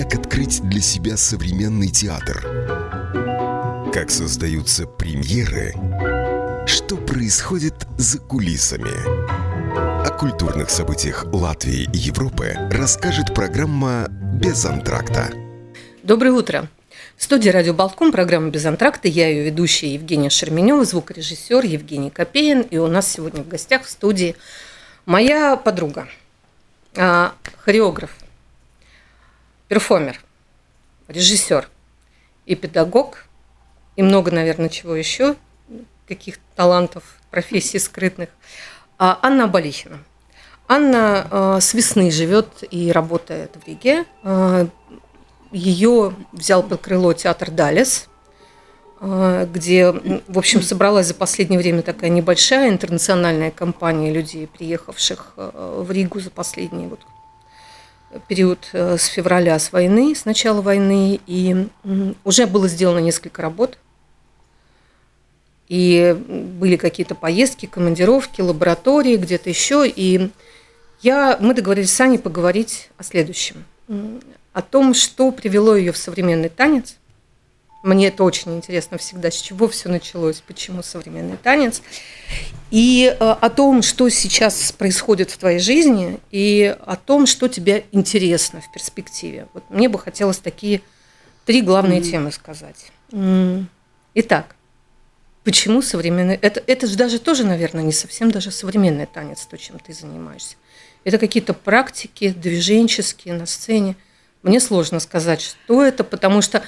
Как открыть для себя современный театр? Как создаются премьеры? Что происходит за кулисами? О культурных событиях Латвии и Европы расскажет программа «Без антракта». Доброе утро! В студии «Радио Болтком» программа «Без антракта». Я ее ведущая Евгения Шерменева, звукорежиссер Евгений Копеин. И у нас сегодня в гостях в студии моя подруга, а, хореограф, перформер, режиссер и педагог, и много, наверное, чего еще, каких талантов, профессий скрытных, а Анна Абалихина. Анна э, с весны живет и работает в Риге. Э, ее взял под крыло театр Далес, где, в общем, собралась за последнее время такая небольшая интернациональная компания людей, приехавших в Ригу за последние вот период э, с февраля, с войны, с начала войны, и уже было сделано несколько работ. И были какие-то поездки, командировки, лаборатории, где-то еще. И я, мы договорились с Аней поговорить о следующем. О том, что привело ее в современный танец, мне это очень интересно всегда, с чего все началось, почему современный танец. И э, о том, что сейчас происходит в твоей жизни, и о том, что тебе интересно в перспективе. Вот мне бы хотелось такие три главные mm-hmm. темы сказать. Итак, почему современный... Это, это же даже тоже, наверное, не совсем даже современный танец, то, чем ты занимаешься. Это какие-то практики движенческие на сцене – мне сложно сказать, что это, потому что,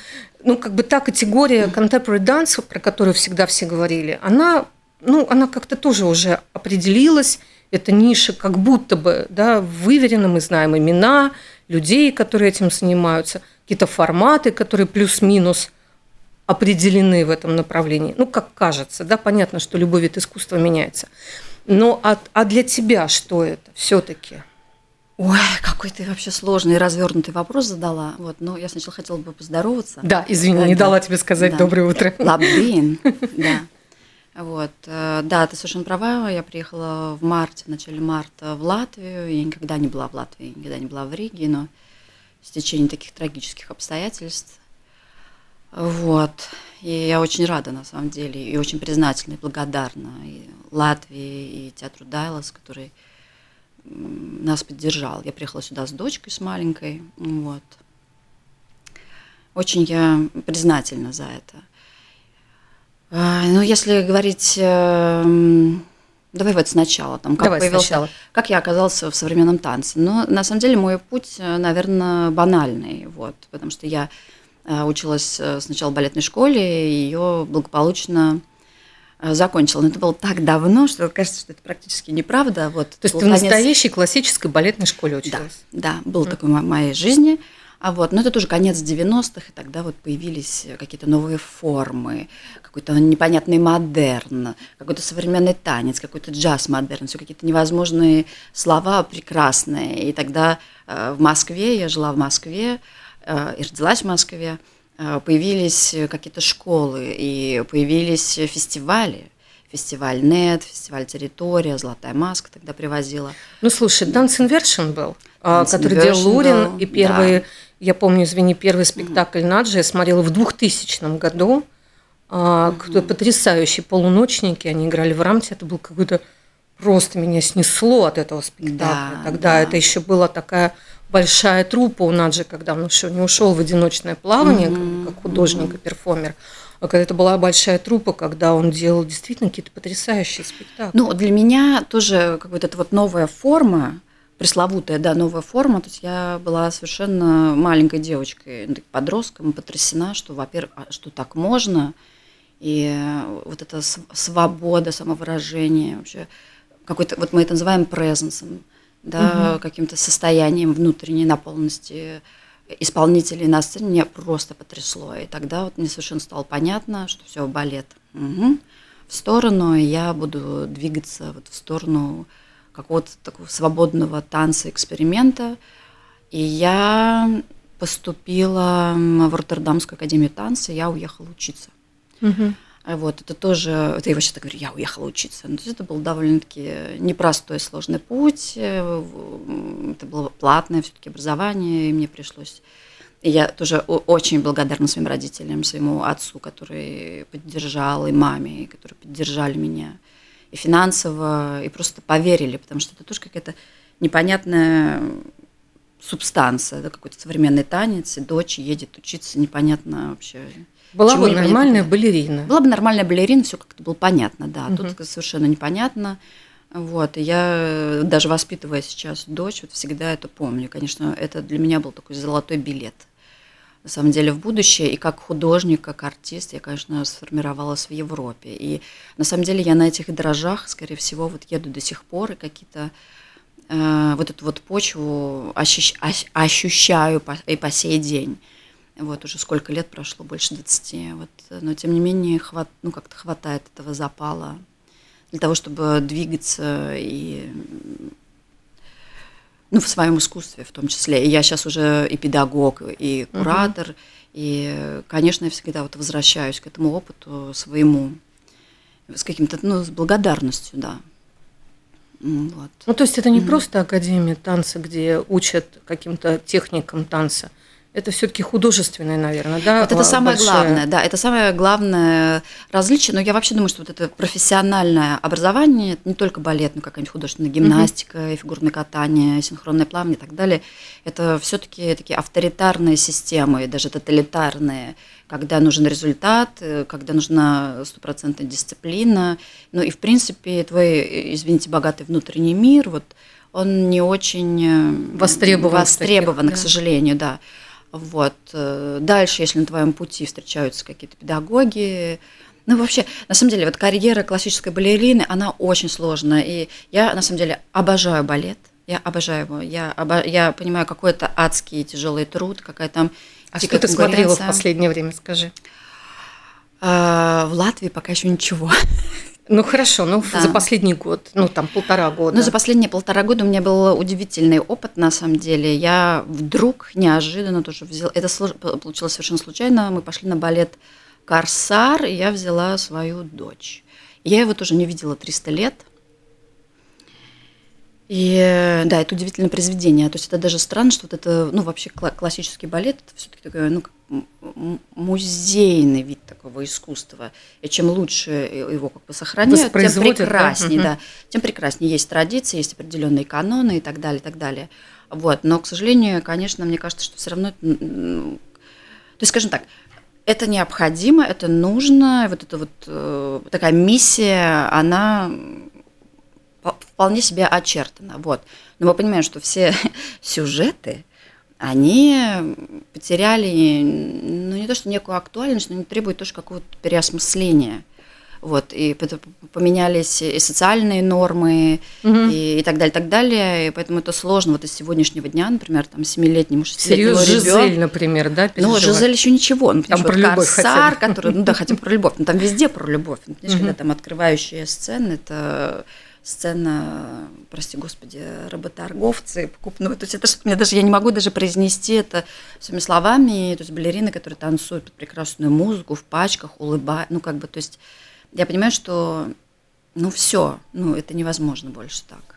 ну, как бы та категория contemporary dance, про которую всегда все говорили, она, ну, она как-то тоже уже определилась. Эта ниша как будто бы, да, выверена, мы знаем имена людей, которые этим занимаются, какие-то форматы, которые плюс-минус определены в этом направлении. Ну, как кажется, да, понятно, что любой вид искусства меняется. Но а, а для тебя что это все-таки? Ой, какой ты вообще сложный и развернутый вопрос задала. Вот, но я сначала хотела бы поздороваться. Да, извини, да, не да, дала тебе сказать да. доброе утро. Лабдин, да. Вот, э, да, ты совершенно права. Я приехала в марте, в начале марта в Латвию. Я никогда не была в Латвии, никогда не была в Риге, но в течение таких трагических обстоятельств. Вот. И я очень рада, на самом деле, и очень признательна и благодарна и Латвии, и театру Дайлас, который нас поддержал. Я приехала сюда с дочкой, с маленькой. Вот. Очень я признательна за это. А, ну, если говорить... Эм, давай вот сначала. Там, как, Давай появился, сначала. как я оказался в современном танце. Но ну, на самом деле мой путь, э, наверное, банальный. Вот, потому что я э, училась э, сначала в балетной школе, и ее благополучно Э, закончила. Но это было так давно, что кажется, что это практически неправда. Вот, То есть ты в настоящей классической балетной школе училась? Да, да был mm. такой в моей жизни. А вот, но это тоже конец 90-х, и тогда вот появились какие-то новые формы, какой-то непонятный модерн, какой-то современный танец, какой-то джаз-модерн, все какие-то невозможные слова прекрасные. И тогда э, в Москве, я жила в Москве э, и родилась в Москве, Э, появились какие-то школы и появились фестивали. Фестиваль «Нет», фестиваль «Территория», «Золотая маска» тогда привозила. Ну, слушай, Dance Inversion был, Dance который Inversion делал Лурин, был, и первый, да. я помню, извини, первый спектакль mm-hmm. «Наджи» я смотрела в 2000 году. Mm-hmm. Потрясающие полуночники, они играли в рамте, это был какой-то просто меня снесло от этого спектакля. Да, Тогда да. это еще была такая большая трупа у Наджи, когда он еще не ушел в одиночное плавание, mm-hmm. как, как художник и перформер. А когда это была большая трупа, когда он делал действительно какие-то потрясающие спектакли. Ну, для меня тоже как бы эта вот новая форма, пресловутая, да, новая форма. То есть я была совершенно маленькой девочкой, ну, подростком, потрясена, что, во-первых, а, что так можно, и вот эта свобода самовыражения, вообще какой-то, вот мы это называем презенсом, да, угу. каким-то состоянием внутренней наполненности исполнителей на сцене меня просто потрясло. И тогда вот мне совершенно стало понятно, что все, балет угу, в сторону, и я буду двигаться вот в сторону какого-то такого свободного танца, эксперимента. И я поступила в Роттердамскую академию танца, я уехала учиться. Угу. Вот, это тоже, это я вообще так говорю, я уехала учиться. Ну, то есть это был довольно-таки непростой, сложный путь. Э, это было платное все-таки образование, и мне пришлось И я тоже очень благодарна своим родителям, своему отцу, который поддержал, и маме, которые поддержали меня и финансово, и просто поверили, потому что это тоже какая-то непонятная субстанция, да, какой-то современный танец, и дочь едет учиться, непонятно вообще. Была бы нормальная балерина. Была бы нормальная балерина, все как-то было понятно, да. Угу. Тут совершенно непонятно. Вот, и я даже воспитывая сейчас дочь, вот всегда это помню. Конечно, это для меня был такой золотой билет – на самом деле в будущее. И как художник, как артист я, конечно, сформировалась в Европе. И на самом деле я на этих дрожжах, скорее всего, вот еду до сих пор и какие-то э, вот эту вот почву ощущ, ощущаю по, и по сей день. Вот уже сколько лет прошло, больше 20. Вот, но тем не менее хват, ну, как-то хватает этого запала для того, чтобы двигаться и ну, в своем искусстве в том числе. И я сейчас уже и педагог, и куратор, угу. и, конечно, я всегда вот возвращаюсь к этому опыту своему с каким-то, ну, с благодарностью, да. Вот. Ну, то есть это не mm просто академия танца, где учат каким-то техникам танца, это все-таки художественное, наверное, да? Вот это самое большое... главное, да, это самое главное различие. Но я вообще думаю, что вот это профессиональное образование, это не только балет, но какая-нибудь художественная гимнастика, mm-hmm. фигурное катание, синхронное плавание и так далее. Это все-таки такие авторитарные системы, даже тоталитарные, когда нужен результат, э, когда нужна стопроцентная дисциплина. Ну и, в принципе, твой, извините, богатый внутренний мир, вот он не очень э, востребован, востребован таких, к да. сожалению, да. Вот. Дальше, если на твоем пути встречаются какие-то педагоги, ну, вообще, на самом деле, вот карьера классической балерины, она очень сложная. И я, на самом деле, обожаю балет. Я обожаю его. Я, обо... я понимаю, какой это адский тяжелый труд, какая там А что ты смотрела в последнее время, скажи? А, в Латвии пока еще ничего. Ну хорошо, ну да. за последний год, ну там полтора года. Ну за последние полтора года у меня был удивительный опыт на самом деле. Я вдруг неожиданно тоже взяла, это получилось совершенно случайно, мы пошли на балет «Корсар», и я взяла свою дочь. Я его тоже не видела 300 лет – и да, это удивительное произведение. То есть это даже странно, что вот это, ну, вообще классический балет, это все-таки такой, ну, музейный вид такого искусства. И чем лучше его как бы сохраняют, тем прекраснее, да, да. Тем прекраснее есть традиции, есть определенные каноны и так далее, и так далее. Вот. Но, к сожалению, конечно, мне кажется, что все равно, то есть, скажем так, это необходимо, это нужно, вот эта вот э, такая миссия, она вполне себе очертано. Вот. Но мы понимаем, что все сюжеты, они потеряли, ну не то, что некую актуальность, но они требуют тоже какого-то переосмысления. Вот, и поменялись и социальные нормы, угу. и, и так далее, так далее. И поэтому это сложно. Вот из сегодняшнего дня, например, там, семилетнему, шестилетнему ребенку. Жизель, например, да, Ну, Жизель еще ничего. Ну, там про любовь корсар, который, ну да, хотя про любовь. Ну, там везде про любовь. Ну, знаешь, угу. когда там открывающие сцены, это сцена, прости господи, работорговцы, покупную. То есть это что мне даже, я не могу даже произнести это своими словами. То есть балерины, которые танцуют под прекрасную музыку, в пачках, улыбают. Ну, как бы, то есть я понимаю, что, ну, все, ну, это невозможно больше так.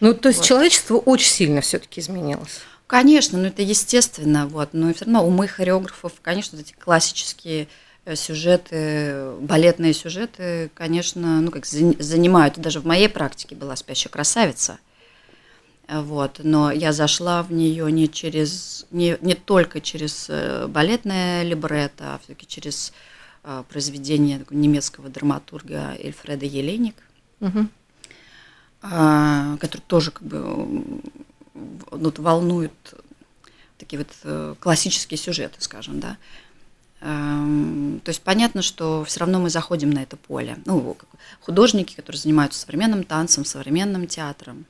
Ну, то есть вот. человечество очень сильно все-таки изменилось. Конечно, ну это естественно, вот, но все равно умы хореографов, конечно, вот эти классические сюжеты, балетные сюжеты, конечно, ну, как занимают. Даже в моей практике была «Спящая красавица». Вот, но я зашла в нее не через, не, не только через э, балетное либретто, а все-таки через произведение немецкого драматурга Эльфреда Еленик, угу. который тоже как бы ну, волнует такие вот классические сюжеты, скажем, да. Эм, то есть понятно, что все равно мы заходим на это поле. Ну, художники, которые занимаются современным танцем, современным театром.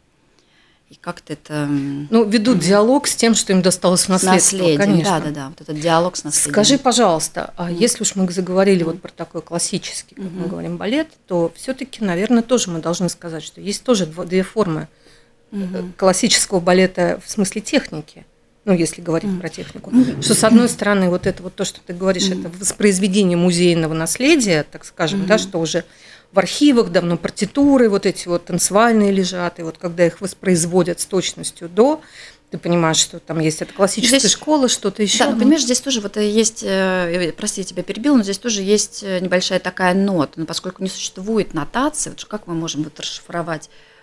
И как-то это... Ну, ведут диалог с тем, что им досталось в наследство, наследием, конечно. Да, да, да, вот этот диалог с наследием. Скажи, пожалуйста, а если уж мы заговорили вот про такой классический, как мы говорим, балет, то все-таки, наверное, тоже мы должны сказать, что есть тоже две формы классического балета в смысле техники – ну, если говорить mm. про технику, mm. что с одной стороны вот это вот то, что ты говоришь, mm. это воспроизведение музейного наследия, так скажем, mm. да, что уже в архивах давно партитуры вот эти вот танцевальные лежат, и вот когда их воспроизводят с точностью до, ты понимаешь, что там есть эта классическая здесь, школа, что-то еще. Да, ну, понимаешь, здесь тоже вот есть, э, прости, я тебя перебил, но здесь тоже есть э, небольшая такая нота, но поскольку не существует нотации, вот как мы можем вот расшифровать Э,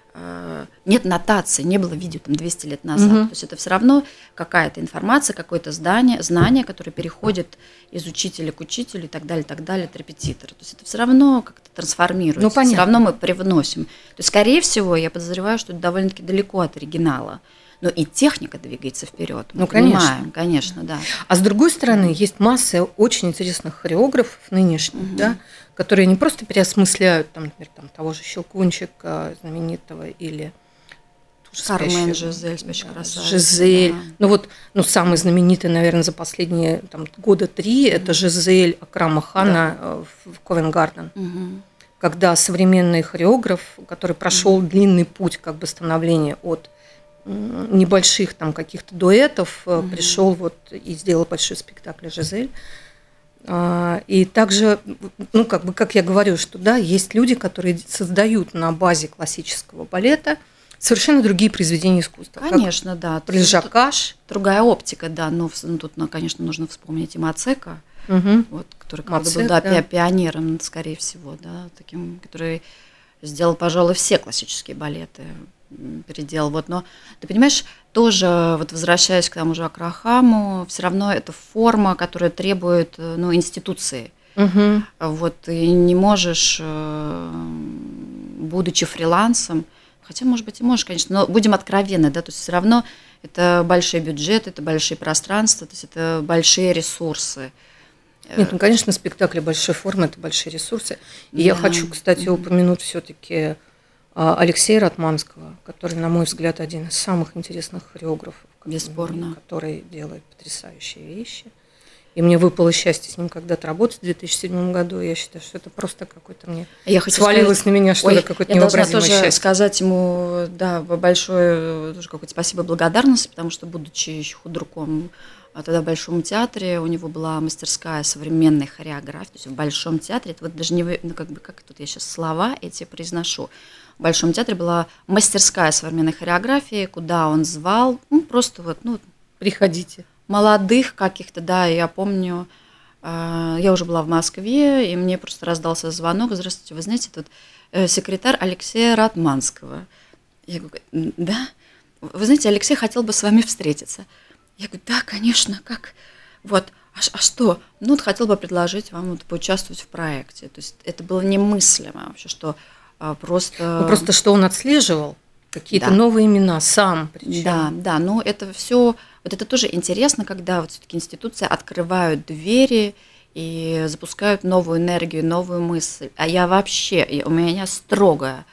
нет нотации, не было видео там 200 лет назад. Угу. То есть это все равно какая-то информация, какое-то здание, знание, которое переходит из учителя к учителю и так далее, так далее, от репетитора. То есть это все равно как-то трансформируется. Ну, понятно. Все равно мы привносим. То есть, скорее всего, я подозреваю, что это довольно-таки далеко от оригинала. Но и техника двигается вперед. ну, конечно. понимаем, конечно, да. А с другой стороны, есть масса очень интересных хореографов нынешних, угу. да, которые не просто переосмысляют, там, например, там, того же Щелкунчика знаменитого или Кармен Жизель, спящая да, красавица. Жизель. Да. Ну вот, ну самый знаменитый, наверное, за последние там, года три, mm это Жизель Акрама Хана да. в Ковенгарден. mm Когда современный хореограф, который прошел mm длинный путь как бы становления от небольших там каких-то дуэтов, mm пришел вот и сделал большой спектакль Жизель. А, и также, ну, как бы, как я говорю, что да, есть люди, которые создают на базе классического балета совершенно другие произведения искусства. Конечно, да. Прижакаш. Другая оптика, да. Но ну, тут, ну, конечно, нужно вспомнить и Мацека, угу. вот, который Мацек, был да, да. пионером, скорее всего, да, таким, который сделал, пожалуй, все классические балеты переделал. Вот, но ты понимаешь, тоже вот возвращаясь к тому же Акрахаму, все равно это форма, которая требует э, ну, институции. Угу. Вот ты не можешь, э, будучи фрилансом, хотя, может быть, и можешь, конечно, но будем откровенны, да, то есть все равно это большой бюджет, это большие пространства, то есть это большие ресурсы. Нет, ну, конечно, спектакли большой формы – это большие ресурсы. И да. я хочу, кстати, упомянуть все-таки Алексея Ратманского, который, на мой взгляд, один из самых интересных хореографов, Бесспорно. который делает потрясающие вещи. И мне выпало счастье с ним когда-то работать в 2007 году. Я считаю, что это просто какой-то мне я хочу свалилось сказать, на меня что-то, какое-то невообразимое тоже счастье. сказать ему да, большое тоже какое-то спасибо благодарность, потому что, будучи еще худруком а тогда в Большом театре у него была мастерская современной хореографии, то есть в Большом театре, это вот даже не, ну как бы, как тут я сейчас слова эти произношу, в Большом театре была мастерская современной хореографии, куда он звал, ну, просто вот, ну, приходите. Молодых каких-то, да, я помню, э, я уже была в Москве, и мне просто раздался звонок, здравствуйте, вы знаете, тут э, секретарь Алексея Ратманского. Я говорю, да? Вы знаете, Алексей хотел бы с вами встретиться. Я говорю, да, конечно, как? Вот, а, а что? Ну, вот хотел бы предложить вам вот, поучаствовать в проекте. То есть это было немыслимо вообще, что а просто... Ну, просто что он отслеживал? Какие-то да. новые имена сам. Причем. Да, да, но это все, вот это тоже интересно, когда вот все-таки институции открывают двери и запускают новую энергию, новую мысль. А я вообще, у меня строгое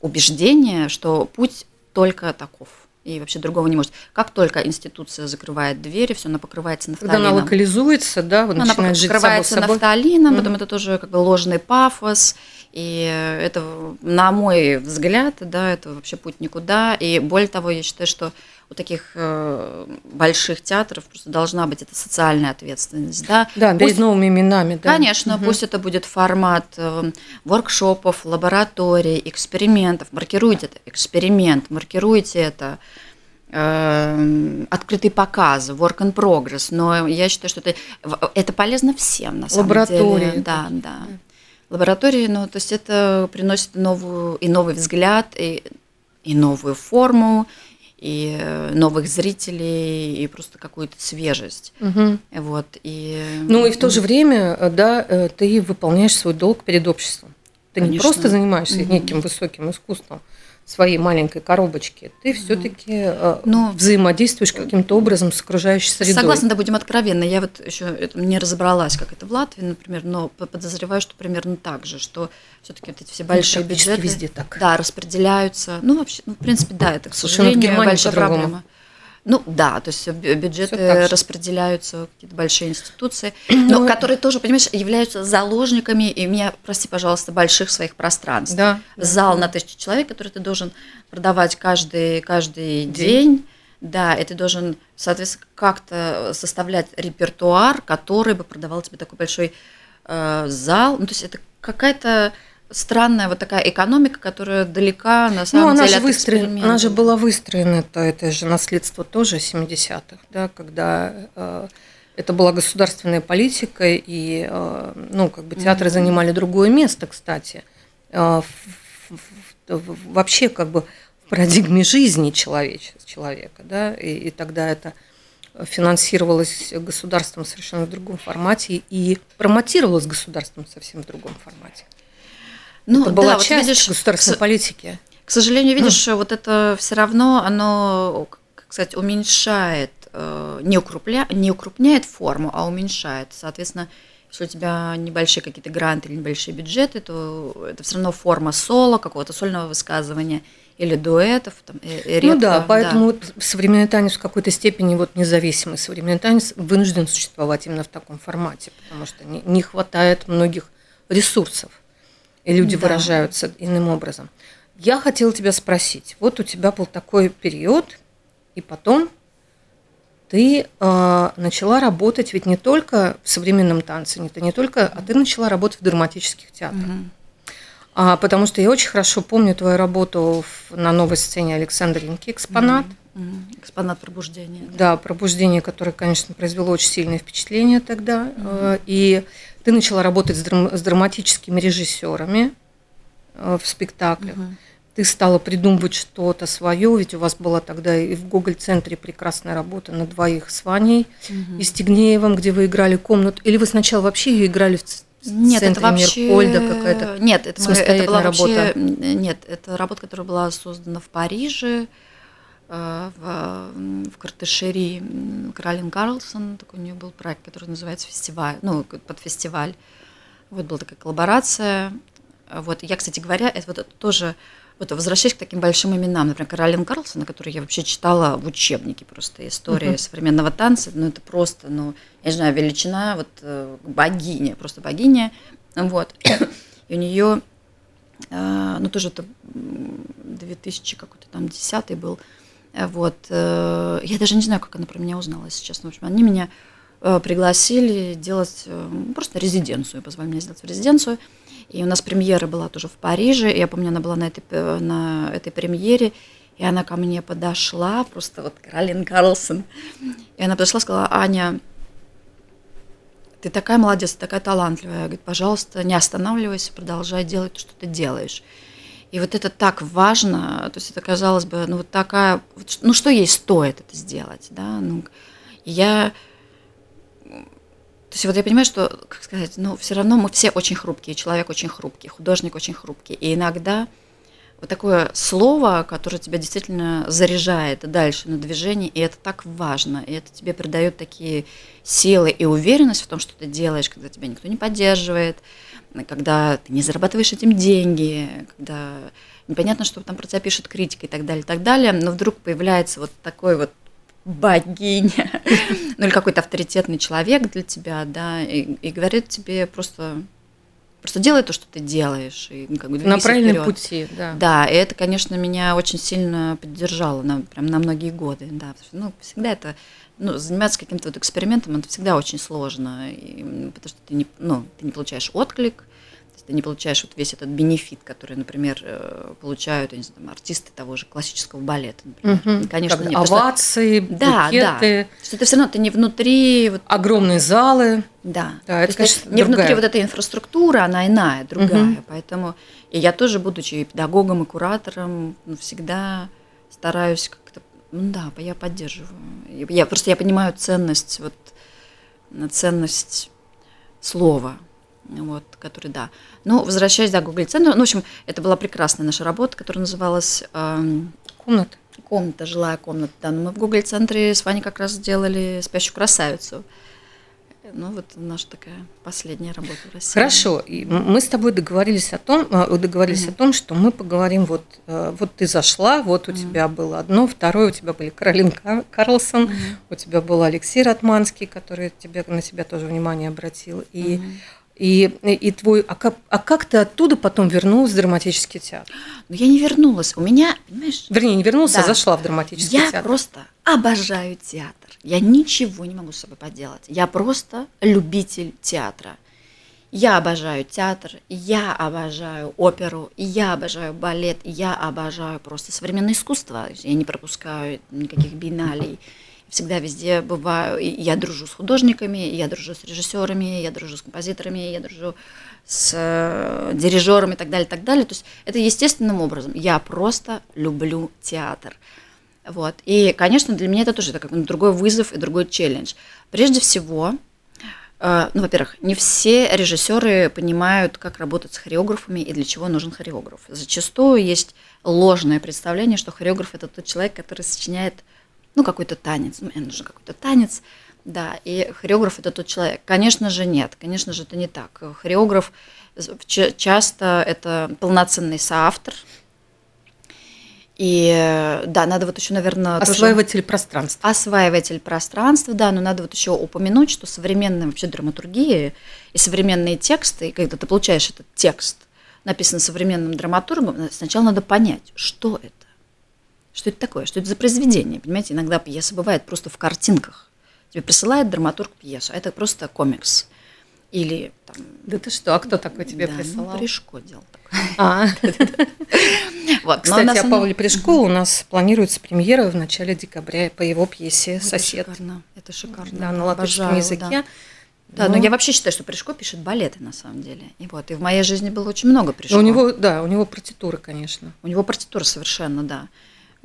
убеждение, что путь только таков и вообще другого не может. Как только институция закрывает двери, все, она покрывается нафталином. Когда она локализуется, да, она покрывается собой нафталином, mm-hmm. потом это тоже как бы ложный пафос, и это, на мой взгляд, да, это вообще путь никуда. И более того, я считаю, что у таких э, больших театров просто должна быть эта социальная ответственность, да. Да, пусть, перед новыми именами, да. Конечно, угу. пусть это будет формат э, воркшопов, лабораторий, экспериментов. Маркируйте это эксперимент, маркируйте это э, открытый показ, work in progress, но я считаю, что это, это полезно всем на самом Лаборатории. деле. Да, да. Лаборатории, ну, то есть это приносит новую и новый взгляд, и, и новую форму, и э, новых зрителей, и просто какую-то свежесть. Угу. Вот, и... Ну и в то же время, э, да, э, ты выполняешь свой долг перед обществом. Ты Конечно. не просто занимаешься угу. неким высоким искусством, своей маленькой коробочке, ты все-таки э, ну, взаимодействуешь каким-то образом с окружающей средой. Согласна, да, будем откровенны. Я вот еще не разобралась, как это в Латвии, например, но подозреваю, что примерно так же, что все-таки вот эти все большие ну, бюджеты везде так. Да, распределяются. Ну, вообще, ну, в принципе, да, это, к сожалению, большая проблема. Ну да, то есть бюджеты распределяются какие-то большие институции, но ну, которые тоже, понимаешь, являются заложниками, и меня, прости, пожалуйста, больших своих пространств. Да, Зал да. на тысячу человек, который ты должен продавать каждый, каждый день. день. Да, и ты должен, соответственно, как-то составлять репертуар, который бы продавал тебе такой большой э, зал. Ну, то есть это какая-то странная вот такая экономика, которая далека на самом ну, она деле же от выстроена, она же была выстроена, это, это же наследство тоже 70-х, да, когда э, это была государственная политика, и, э, ну, как бы театры Мгм. занимали другое место, кстати. Э, в- в- в- вообще, как бы в парадигме жизни человеч- человека, да, и, и тогда это финансировалось государством совершенно в другом формате и промотировалось государством совсем в другом формате. Ну, это была да, вот часть видишь, государственной к- политики. К сожалению, видишь, вот это все равно, оно, как сказать, уменьшает, э, не, укрупля, не укрупняет форму, а уменьшает. Соответственно, если у тебя небольшие какие-то гранты или небольшие бюджеты, то это все равно форма соло, какого-то сольного высказывания или дуэтов. Там, э, э, ну редко, да, поэтому вот современный танец в какой-то степени вот независимый современный танец вынужден существовать именно в таком формате, потому что не, не хватает многих ресурсов, и люди Да. выражаются иным образом. Я хотела тебя спросить, вот у тебя был такой период, и потом ты э, начала работать ведь не только в современном танце, не, ты не только, а ты начала работать в драматических театрах. Мгм. А, потому что я очень хорошо помню твою работу в- на новой сцене Александринки «Экспонат». Мгм. Экспонат пробуждения. Да, пробуждение, которое, конечно, произвело очень сильное впечатление тогда. Э, И ты начала работать с, драм- с драматическими режиссерами э, в спектаклях. Мгм. Ты стала придумывать что-то свое, ведь у вас была тогда и в Гоголь-центре прекрасная работа на двоих с Ваней Мгм. и Стегнеевым, где вы играли комнату. Или вы сначала вообще ее играли в Нет, это центре вообще... Мирхольда какая-то? Нет, это, мы- это была вообще... работа? Нет, это работа, которая была создана в Париже, в, м, в Картешери. М, Каролин Карлсон, такой у нее был проект, который называется «Фестиваль», ну, под фестиваль. Вот была такая коллаборация. Вот, я, кстати говоря, это вот это тоже, вот возвращаясь к таким большим именам, например, Каролин Карлсон, который я вообще читала в учебнике просто история Мгм. современного танца, ну это просто, ну, я не знаю, величина, вот э, богиня, просто богиня, вот. И у нее, э, ну тоже это м, 2000 какой-то там десятый был, Э, вот. э, Я даже не знаю, как она про меня узнала, если честно. В общем, они меня э, пригласили делать э, просто резиденцию, позвали меня сделать в резиденцию. И у нас премьера была тоже в Париже. Я помню, она была на этой, на этой премьере. И она ко мне подошла, просто вот Каролин Карлсон. И она подошла и сказала, Аня, ты такая молодец, ты такая талантливая. Говорит, пожалуйста, не останавливайся, продолжай делать то, что ты делаешь. И вот это так важно, то есть это казалось бы, ну вот такая, ну что ей стоит это сделать, да, ну, я, то есть вот я понимаю, что, как сказать, ну все равно мы все очень хрупкие, человек очень хрупкий, художник очень хрупкий, и иногда вот такое слово, которое тебя действительно заряжает дальше на движение, и это так важно, и это тебе придает такие силы и уверенность в том, что ты делаешь, когда тебя никто не поддерживает, когда ты не зарабатываешь этим деньги, когда непонятно, что там про тебя пишет критика и так далее, и так далее, но вдруг появляется вот такой вот богиня, ну или какой-то авторитетный человек для тебя, да, и, и говорит тебе просто, просто делай то, что ты делаешь, и ну, как бы На правильном вперед. пути, да. Да, и это, конечно, меня очень сильно поддержало, на, прям на многие годы, да, потому что, ну, всегда это, ну, заниматься каким-то вот экспериментом, это всегда очень сложно, и, потому что ты не, ну, ты не получаешь отклик, ты не получаешь вот весь этот бенефит, который, например, э, получают, не знаю, там, артисты того же классического балета, например. И, Конечно, Как нет, овации, Да, букеты, да. То есть это все равно ты не внутри, вот, огромные залы. да. Да, это, То есть конечно, не внутри другая. вот этой инфраструктуры, она иная, другая. Мгм. Поэтому и я тоже, будучи и педагогом и куратором, ну, всегда стараюсь как-то, ну да, я поддерживаю. Я- просто я понимаю ценность вот ценность слова, вот, который, да. Ну, возвращаясь, да, к Google центру, ну, в общем, это была прекрасная наша работа, которая называлась эм, Комната. комната, жилая комната, да. Но мы в Google центре с Ваней как раз сделали спящую красавицу. Ну, вот наша такая последняя работа в России. Хорошо, и мы с тобой договорились о том, э, договорились Мгм. о том, что мы поговорим вот, э, вот ты зашла, вот у Мгм. тебя было одно, второе у тебя были Каролин Кар- Карлсон, Мгм. у тебя был Алексей Ратманский, который тебе на себя тоже внимание обратил, и Мгм. И, и твой, а как, а как ты оттуда потом вернулась в драматический театр? Но я не вернулась. У меня, понимаешь, Вернее, не вернулся, а Да. зашла в драматический я театр. просто обожаю театр. Я ничего не могу с собой поделать. Я просто любитель театра. Я обожаю театр, я обожаю оперу, я обожаю балет, я обожаю просто современное искусство. Я не пропускаю никаких биенналей. Всегда везде бываю. Я дружу с художниками, я дружу с режиссерами, я дружу с композиторами, я дружу с э, дирижерами и так далее, и так далее. То есть это естественным образом. Я просто люблю театр. Вот. И, конечно, для меня это тоже это как другой вызов и другой челлендж. Прежде всего, э, ну, во-первых, не все режиссеры понимают, как работать с хореографами и для чего нужен хореограф. Зачастую есть ложное представление, что хореограф это тот человек, который сочиняет ну, какой-то танец, мне нужен какой-то танец, да, и хореограф это тот человек. Конечно же, нет, конечно же, это не так. Хореограф часто это полноценный соавтор, и да, надо вот еще, наверное, осваиватель тоже... пространства. Осваиватель пространства, да, но надо вот еще упомянуть, что современная вообще драматургия и современные тексты, и когда ты получаешь этот текст, написан современным драматургом, сначала надо понять, что это, что это такое, что это за произведение, понимаете? Иногда пьеса бывает просто в картинках. Тебе присылает драматург пьесу, а это просто комикс. Или там... Да ты что, а кто такой тебе да, ну, присылал? Ну, Пришко делал такое. А. Вот, Кстати, о Павле Пришко у нас планируется премьера в начале декабря по его пьесе «Сосед». Это шикарно, это шикарно. Да, на латышском языке. Да, но, но я вообще считаю, что Пришко пишет балеты на самом деле. И вот, и в моей жизни было очень много Пришко. у него, да, у него партитура, конечно. У него партитура совершенно, да.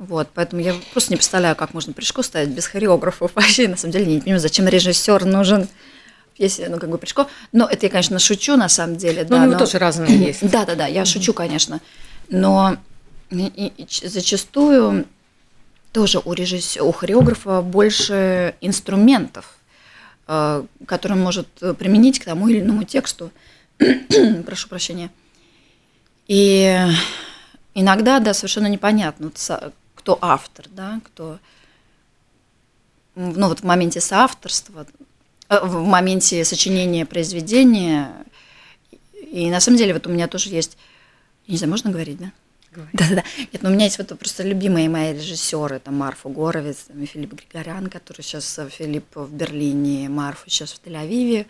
Вот, поэтому я просто не представляю, как можно Пришко ставить без хореографов. Вообще, на самом деле, я не понимаю, зачем режиссер нужен если, ну, как бы Пришко. Но это я, конечно, шучу на самом деле. Ну, да, у него но... тоже разные есть. Да, да, да, я шучу, конечно. Но и, и, зачастую тоже у режиссера, у хореографа больше инструментов, э, которые он может применить к тому или иному тексту. Прошу прощения. И иногда, да, совершенно непонятно, кто автор, да, кто, ну вот в моменте соавторства, э, в моменте сочинения произведения, и на самом деле вот у меня тоже есть, не знаю, можно говорить, да? Да-да-да. Нет, но у меня есть вот просто любимые мои режиссеры, это Марфа Горовец, там, и Филипп Григорян, который сейчас, э, Филипп в Берлине, Марфа сейчас в Тель-Авиве.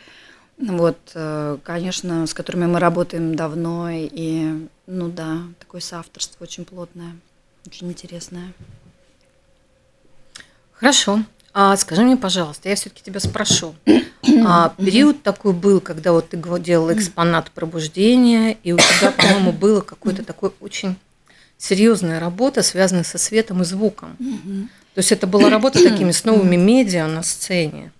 Вот, э, конечно, с которыми мы работаем давно, и, ну да, такое соавторство очень плотное. Очень интересная. Хорошо. А скажи мне, пожалуйста, я все-таки тебя спрошу. А, период такой был, когда вот ты делала экспонат пробуждения, и у тебя, по-моему, было какое-то такое очень серьезная работа, связанная со светом и звуком. То есть это была работа такими с новыми медиа на сцене.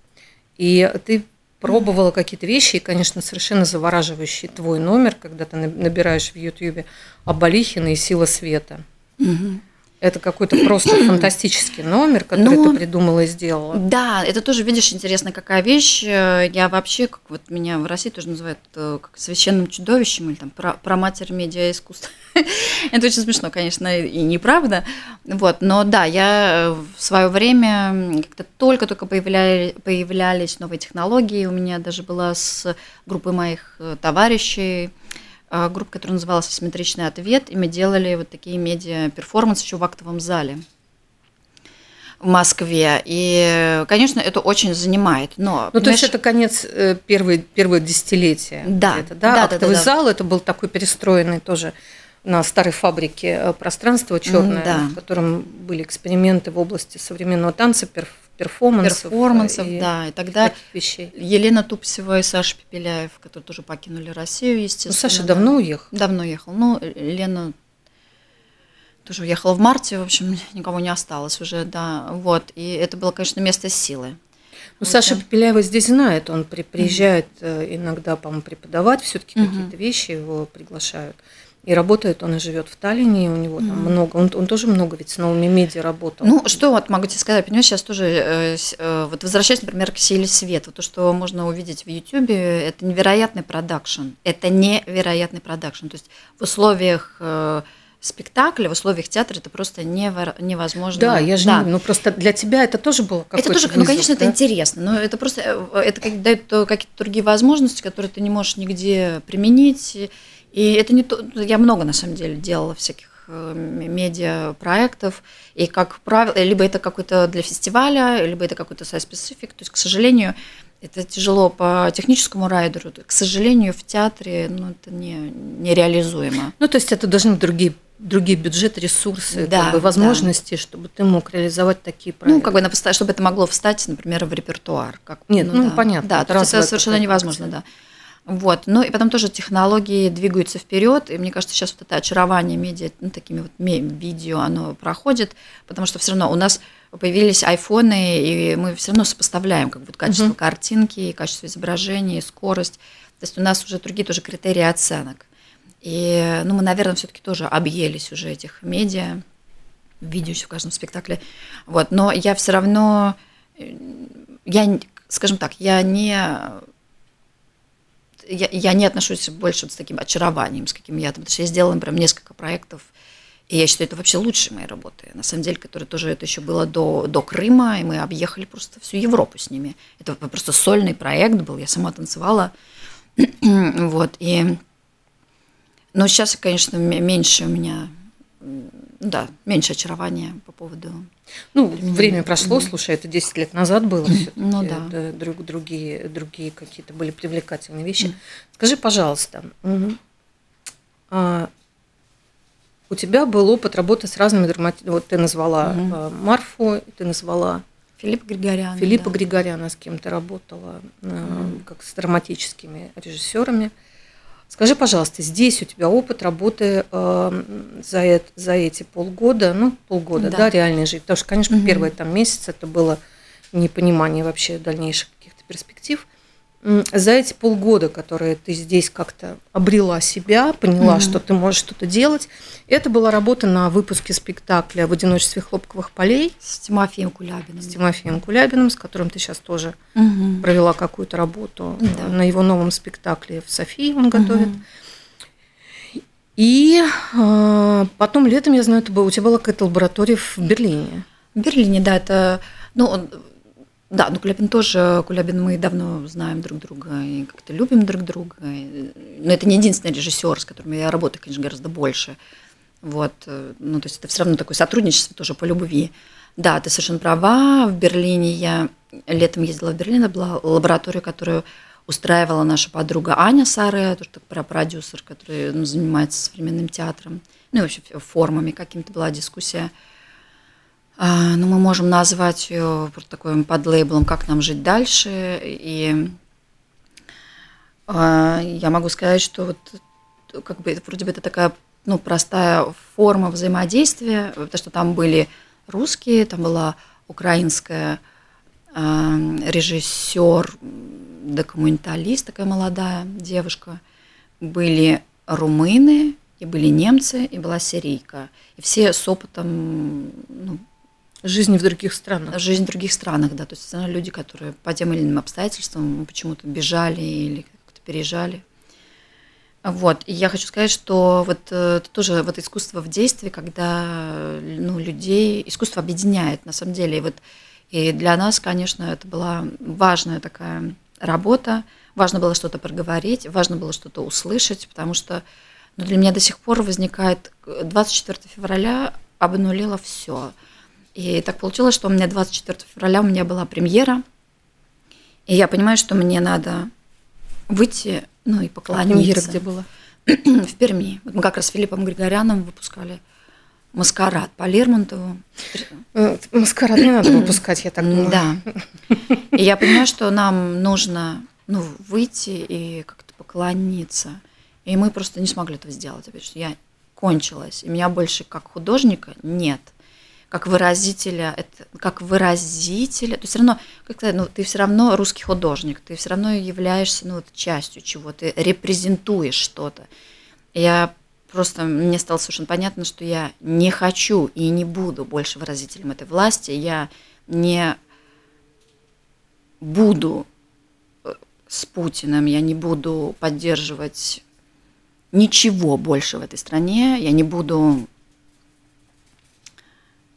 И ты пробовала какие-то вещи, и, конечно, совершенно завораживающий твой номер, когда ты набираешь в Ютьюбе Абалихина и «Сила света». Угу. Это какой-то просто фантастический номер, который ну, ты придумала и сделала. Да, это тоже, видишь, интересно, какая вещь. Я вообще, как вот меня в России тоже называют э, как священным чудовищем или там про, про матерь медиа искусства. это очень смешно, конечно, и неправда. Вот, но да, я в свое время как-то только-только появляли, появлялись новые технологии. У меня даже была с группой моих э, товарищей группа, которая называлась «Асимметричный ответ», и мы делали вот такие медиа-перформансы еще в актовом зале в Москве. И, конечно, это очень занимает. Но, ну, то есть это конец э, первой, первого десятилетия. Да, это, да? да, Актовый да, да, зал, это был такой перестроенный тоже на старой фабрике э, пространство черное, да. в котором были эксперименты в области современного танца, перф перформансов. Перформансов, и да. И тогда вещей. Елена Тупсева и Саша Пепеляев, которые тоже покинули Россию, естественно. Ну, Саша да. давно уехал. Давно уехал. Ну, Лена тоже уехала в марте, в общем, никого не осталось уже, да. Вот. И это было, конечно, место силы. Ну, вот, Саша Пепеляева здесь знает, он при, приезжает mm-hmm. иногда, по-моему, преподавать, все-таки mm-hmm. какие-то вещи его приглашают. И работает он и живет в Таллине, у него там mm. много, он, он тоже много ведь с новыми медиа работал. Ну, что вот могу тебе сказать, понимаешь, сейчас тоже, э, э, вот возвращаясь, например, к силе света, то, что можно увидеть в Ютубе, это невероятный продакшн, это невероятный продакшн, то есть в условиях э, спектакля, в условиях театра это просто невозможно. Да, я же да. Не, ну просто для тебя это тоже было какое-то Это тоже, вызов, ну конечно, да? это интересно, но это просто э, это дает какие-то другие возможности, которые ты не можешь нигде применить. И это не то, я много на самом деле делала всяких э, медиа проектов, и как правило, либо это какой-то для фестиваля, либо это какой-то сайт специфик. То есть, к сожалению, Это тяжело по техническому райдеру. К сожалению, в театре ну, это не, нереализуемо. Ну, то есть это должны быть другие другие бюджеты, ресурсы, да, как бы, возможности, да. чтобы ты мог реализовать такие проекты. Ну, как бы, чтобы это могло встать, например, в репертуар. Как, Нет, ну, ну да. понятно. Да, это, это совершенно невозможно, да. Вот. Ну и потом тоже технологии двигаются вперед, и мне кажется, сейчас вот это очарование медиа, ну, такими вот видео, оно проходит, потому что все равно у нас появились айфоны, и мы все равно сопоставляем как бы качество uh-huh. картинки, качество изображения, скорость. То есть у нас уже другие тоже критерии оценок. И ну, мы, наверное, все-таки тоже объелись уже этих медиа, видео еще в каждом спектакле. Вот. Но я все равно, э, я, скажем так, я не я, я не отношусь больше вот с таким очарованием, с каким я там, потому что я сделала, например, несколько проектов, и я считаю, это вообще лучшие мои работы, на самом деле, которые тоже, это еще было до, до Крыма, и мы объехали просто всю Европу с ними. Это просто сольный проект был, я сама танцевала, вот, и, но сейчас, конечно, меньше у меня, да, меньше очарования по поводу ну, время прошло, mm-hmm. слушай, это 10 лет назад было. Ну да. Это друг, другие, другие какие-то были привлекательные вещи. Mm-hmm. Скажи, пожалуйста, mm-hmm. а, у тебя был опыт работы с разными драматургами. Вот ты назвала mm-hmm. Марфу, ты назвала Филиппа Григоряна. Филиппа да. Григоряна, с кем ты работала, mm-hmm. как с драматическими режиссерами. Скажи, пожалуйста, здесь у тебя опыт работы э, за, за эти полгода, ну, полгода, да, да реальной жизни. Потому что, конечно, угу. первый там месяц это было непонимание вообще дальнейших каких-то перспектив за эти полгода, которые ты здесь как-то обрела себя, поняла, mm-hmm. что ты можешь что-то делать, это была работа на выпуске спектакля «В одиночестве хлопковых полей» с Тимофеем Кулябиным. С Тимофеем Кулябиным, с которым ты сейчас тоже mm-hmm. провела какую-то работу да. на его новом спектакле в Софии он готовит. Mm-hmm. И э, потом летом, я знаю, это было, у тебя была какая-то лаборатория в Берлине. В Берлине, да, это ну, да, ну Кулябин тоже, Кулябин мы давно знаем друг друга и как-то любим друг друга. Но это не единственный режиссер, с которым я работаю, конечно, гораздо больше. Вот, ну то есть это все равно такое сотрудничество тоже по любви. Да, ты совершенно права. В Берлине я летом ездила в Берлин, это была лаборатория, которую устраивала наша подруга Аня Саре, тоже про продюсер, который ну, занимается современным театром, ну и вообще формами каким-то была дискуссия. А, ну, мы можем назвать ее такой под лейблом «Как нам жить дальше». И а, я могу сказать, что вот как бы вроде бы это такая ну, простая форма взаимодействия, потому что там были русские, там была украинская а, режиссер, документалист, такая молодая девушка, были румыны, и были немцы, и была сирийка. И все с опытом ну, Жизни в других странах. Жизнь в других странах, да. То есть люди, которые по тем или иным обстоятельствам почему-то бежали или как-то переезжали. Вот. И я хочу сказать, что вот э, это тоже вот искусство в действии, когда ну, людей искусство объединяет на самом деле. И вот и для нас, конечно, это была важная такая работа. Важно было что-то проговорить, важно было что-то услышать, потому что ну, для меня до сих пор возникает 24 февраля обнулило все. И так получилось, что у меня 24 февраля у меня была премьера, и я понимаю, что мне надо выйти, ну и поклониться. А премьера где была? в Перми. Вот мы как раз с Филиппом Григоряном выпускали «Маскарад» по Лермонтову. Э, «Маскарад» не надо выпускать, я так думаю. Да. И я понимаю, что нам нужно ну, выйти и как-то поклониться. И мы просто не смогли этого сделать. Опять что я кончилась. И меня больше как художника нет как выразителя, это, как выразителя, то все равно, как-то, ну, ты все равно русский художник, ты все равно являешься ну, вот, частью чего, ты репрезентуешь что-то. Я просто, мне стало совершенно понятно, что я не хочу и не буду больше выразителем этой власти, я не буду э, с Путиным, я не буду поддерживать ничего больше в этой стране, я не буду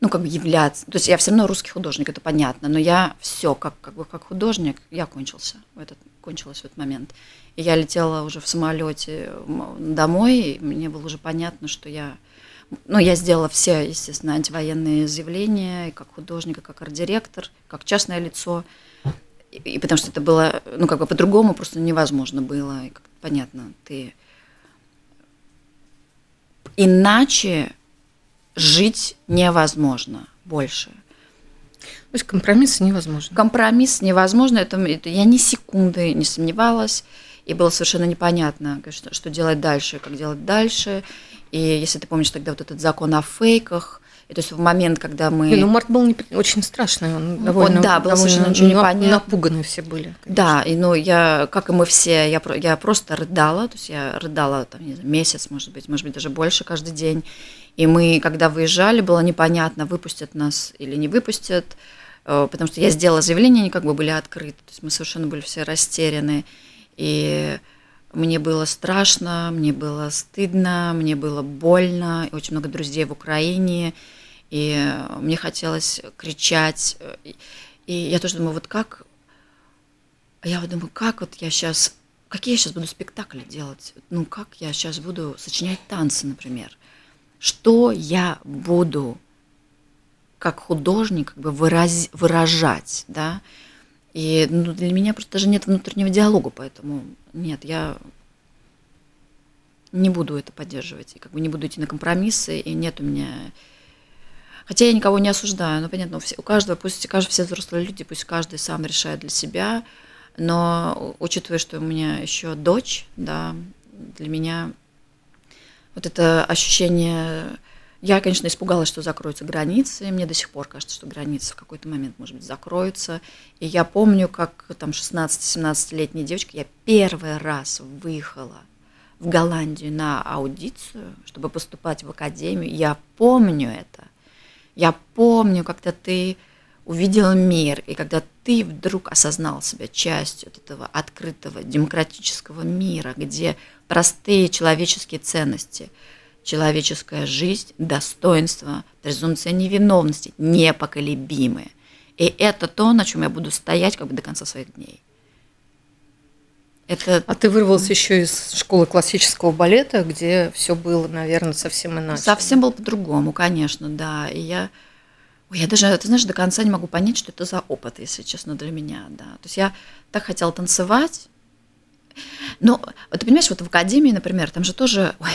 ну, как бы являться. То есть я все равно русский художник, это понятно, но я все, как, как бы как художник, я кончился в этот, кончилась в этот момент. И я летела уже в самолете домой, и мне было уже понятно, что я ну, я сделала все, естественно, антивоенные заявления, и как художник, и как арт-директор, как частное лицо. И, и потому что это было, ну, как бы по-другому просто невозможно было. И, как, понятно, ты... Иначе жить невозможно больше. То есть компромисс невозможно. Компромисс невозможно. Это, это я ни секунды не сомневалась. И было совершенно непонятно, что, что делать дальше, как делать дальше. И если ты помнишь тогда вот этот закон о фейках, и то есть в момент, когда мы... Ну, март был не, очень страшный, он довольно, он, да, было совершенно ничего непонятно. Напуганы все были. Конечно. Да, и ну я, как и мы все, я, я просто рыдала, то есть я рыдала там, не знаю, месяц, может быть, может быть, даже больше каждый день. И мы, когда выезжали, было непонятно, выпустят нас или не выпустят, э, потому что я сделала заявление, они как бы были открыты, то есть мы совершенно были все растеряны. И мне было страшно, мне было стыдно, мне было больно, очень много друзей в Украине, и мне хотелось кричать. И я тоже думаю, вот как, я вот думаю, как вот я сейчас, какие я сейчас буду спектакли делать, ну как я сейчас буду сочинять танцы, например, что я буду как художник как бы выраз, выражать, да, и ну, для меня просто даже нет внутреннего диалога, поэтому нет, я не буду это поддерживать, и как бы не буду идти на компромиссы, и нет у меня... Хотя я никого не осуждаю, но понятно, у, все, у каждого, пусть каждый, все взрослые люди, пусть каждый сам решает для себя, но учитывая, что у меня еще дочь, да, для меня вот это ощущение я, конечно, испугалась, что закроются границы. Мне до сих пор кажется, что границы в какой-то момент, может быть, закроются. И я помню, как там 16-17-летняя девочка, я первый раз выехала в Голландию на аудицию, чтобы поступать в академию. Я помню это. Я помню, когда ты увидел мир, и когда ты вдруг осознал себя частью от этого открытого демократического мира, где простые человеческие ценности – человеческая жизнь, достоинство, презумпция невиновности непоколебимые. И это то, на чем я буду стоять как бы до конца своих дней. Это... А ты вырвался еще из школы классического балета, где все было, наверное, совсем иначе. Совсем было по-другому, конечно, да. И я, Ой, я даже, ты знаешь, до конца не могу понять, что это за опыт, если честно, для меня, да. То есть я так хотела танцевать, но, ты понимаешь, вот в академии, например, там же тоже, ой,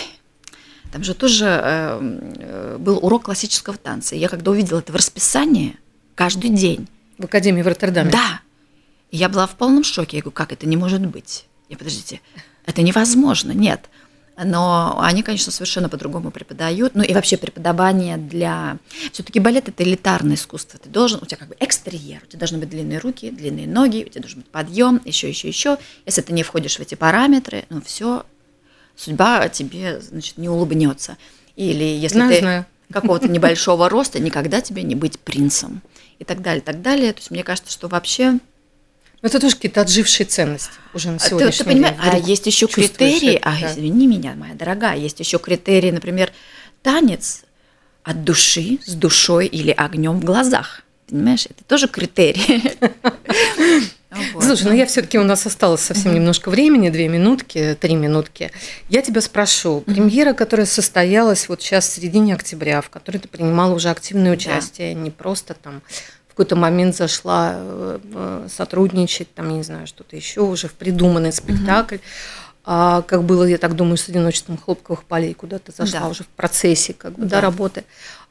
там же тоже эм, э, был урок классического танца. И я когда увидела это в расписании каждый день. В Академии в Роттердаме? Да. И я была в полном шоке. Я говорю, как это не может быть? Я, подождите, это невозможно, нет. Но они, конечно, совершенно по-другому преподают. Ну и вообще преподавание для... Все-таки балет – это элитарное искусство. Ты должен, у тебя как бы экстерьер, у тебя должны быть длинные руки, длинные ноги, у тебя должен быть подъем, еще, еще, еще. Если ты не входишь в эти параметры, ну все, судьба тебе, значит, не улыбнется. Или если знаю, ты знаю. какого-то небольшого роста, никогда тебе не быть принцем. И так далее, так далее. То есть мне кажется, что вообще но это тоже какие-то отжившие ценности уже на сегодняшний ты, ты понимаешь, день. А есть еще критерии, это, а извини меня, моя дорогая, есть еще критерии, например, танец от души, с душой или огнем в глазах. Понимаешь, это тоже критерии. Вот. Слушай, ну я все-таки у нас осталось совсем немножко времени, две минутки, три минутки. Я тебя спрошу, премьера, которая состоялась вот сейчас в середине октября, в которой ты принимала уже активное участие, да. не просто там в какой-то момент зашла э, э, сотрудничать, там, не знаю, что-то еще уже в придуманный спектакль. А как было, я так думаю, с одиночеством хлопковых полей, куда ты зашла да. уже в процессе как бы, да. Да, работы.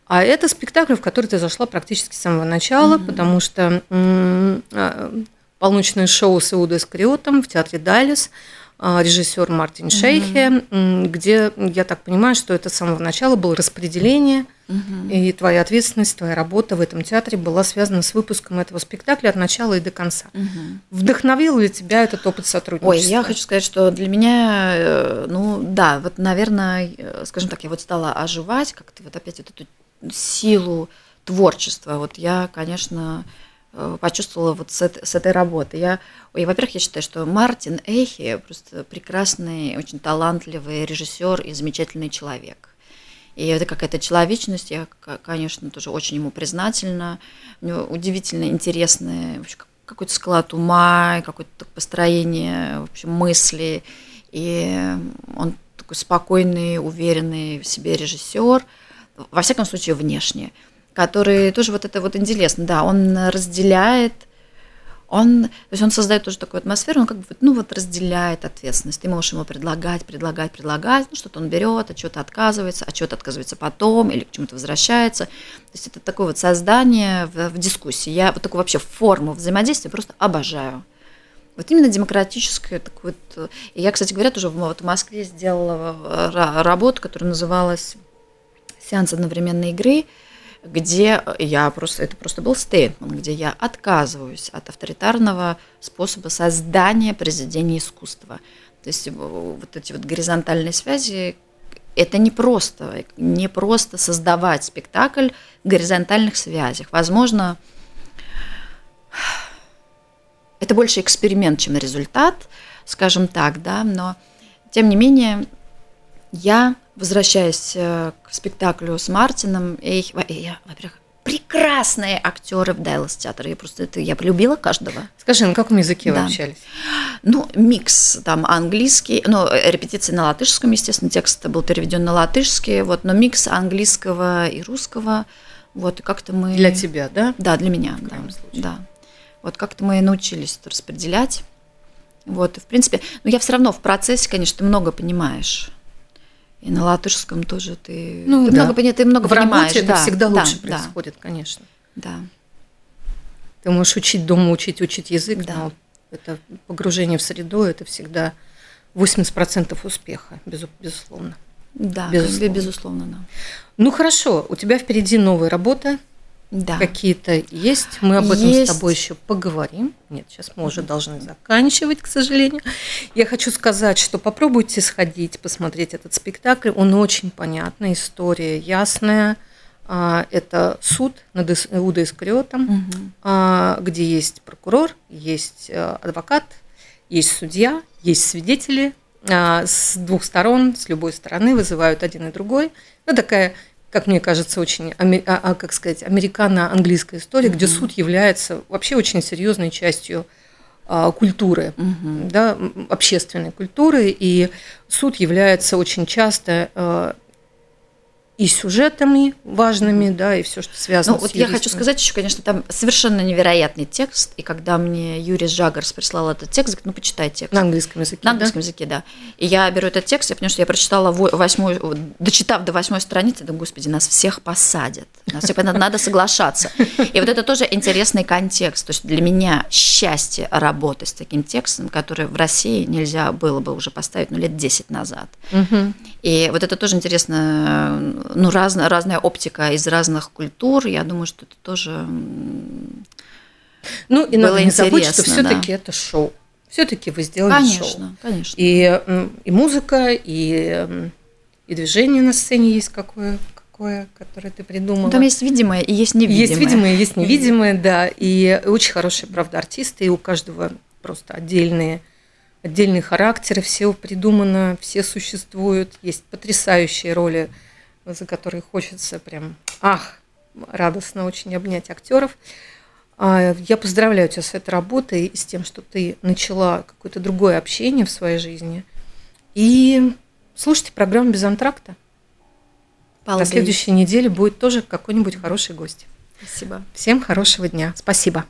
А это спектакль, в который ты зашла практически с самого начала, mm-hmm. потому что а, полночное шоу с Иудой Скриотом в театре Далис, а, режиссер Мартин Шейхе, mm-hmm. где, я так понимаю, что это с самого начала было распределение, mm-hmm. и твоя ответственность, твоя работа в этом театре была связана с выпуском этого спектакля от начала и до конца. Mm-hmm. Вдохновил ли тебя этот опыт сотрудничества? Ой, я хочу сказать, что для меня, э, ну да, вот, наверное, э, скажем так, я вот стала оживать, как-то вот опять вот эту силу творчества. Вот я, конечно, почувствовала вот с, с этой работы. Я, и, во-первых, я считаю, что Мартин Эхи просто прекрасный, очень талантливый режиссер и замечательный человек. И это какая-то человечность, я, конечно, тоже очень ему признательна. У него удивительно интересный какой-то склад ума, какое-то построение в общем, мысли. И он такой спокойный, уверенный в себе режиссер, во всяком случае, внешне который тоже вот это вот интересно, да, он разделяет он, то есть он создает тоже такую атмосферу, он как бы, ну вот разделяет ответственность. Ты можешь ему предлагать, предлагать, предлагать, ну что-то он берет, а что-то отказывается, а что-то отказывается потом или к чему-то возвращается. То есть это такое вот создание в, в дискуссии. Я вот такую вообще форму взаимодействия просто обожаю. Вот именно демократическое такое вот. И я, кстати говоря, тоже вот в Москве сделала работу, которая называлась «Сеанс одновременной игры», где я просто, это просто был стейтмент, где я отказываюсь от авторитарного способа создания произведения искусства. То есть вот эти вот горизонтальные связи, это не просто, не просто создавать спектакль в горизонтальных связях. Возможно, это больше эксперимент, чем результат, скажем так, да, но тем не менее я возвращаясь э, к спектаклю с Мартином, и, я, во-первых, прекрасные актеры в Дайлас театре. Я просто это я полюбила каждого. Скажи, на каком языке да. вы общались? Ну, микс, там английский, ну, репетиции на латышском, естественно, текст был переведен на латышский, вот, но микс английского и русского, вот, и как-то мы... Для тебя, да? Да, для меня, в да, случае. да. Вот как-то мы научились это распределять. Вот, и в принципе, но я все равно в процессе, конечно, ты много понимаешь. И на латышском тоже ты, ну, ты да. много, ты много в понимаешь. работе да, это всегда да, лучше да, происходит, конечно. Да. Ты можешь учить дома, учить, учить язык, да. но это погружение в среду, это всегда 80% успеха, безусловно. Да, безусловно. безусловно, да. Ну хорошо, у тебя впереди новая работа, да. какие-то есть. Мы об этом есть. с тобой еще поговорим. Нет, сейчас мы уже должны заканчивать, к сожалению. Я хочу сказать, что попробуйте сходить, посмотреть этот спектакль. Он очень понятный, история ясная. А, это суд над Иудой Искариотом, угу. где есть прокурор, есть э, адвокат, есть судья, есть свидетели. А, с двух сторон, с любой стороны вызывают один и другой. Ну, такая как мне кажется, очень, а, а, как сказать, американо-английская история, mm-hmm. где суд является вообще очень серьезной частью а, культуры, mm-hmm. да, общественной культуры, и суд является очень часто а, и сюжетами важными, да, и все, что связано ну, с вот юристами. я хочу сказать еще, конечно, там совершенно невероятный текст, и когда мне Юрий Жагарс прислал этот текст, говорит, ну, почитай текст. На английском языке, На английском да? языке, да. И я беру этот текст, я понимаю, что я прочитала восьмую, дочитав до восьмой страницы, думаю, господи, нас всех посадят, нас всех надо соглашаться. И вот это тоже интересный контекст, то есть для меня счастье работать с таким текстом, который в России нельзя было бы уже поставить, ну, лет 10 назад. И вот это тоже интересно ну, раз, разная оптика из разных культур. Я думаю, что это тоже ну, и надо не забыть, что все-таки да. это шоу. Все-таки вы сделали конечно, шоу. Конечно, И, и музыка, и, и движение на сцене есть какое, какое, которое ты придумала. Ну, там есть видимое и есть невидимое. Есть видимое, есть невидимое, да. И очень хорошие, правда, артисты, и у каждого просто отдельные отдельные характеры, все придумано, все существуют, есть потрясающие роли за которые хочется прям, ах, радостно очень обнять актеров. А, я поздравляю тебя с этой работой и с тем, что ты начала какое-то другое общение в своей жизни. И слушайте программу «Без антракта». На следующей неделе будет тоже какой-нибудь хороший гость. Спасибо. Всем хорошего дня. Спасибо.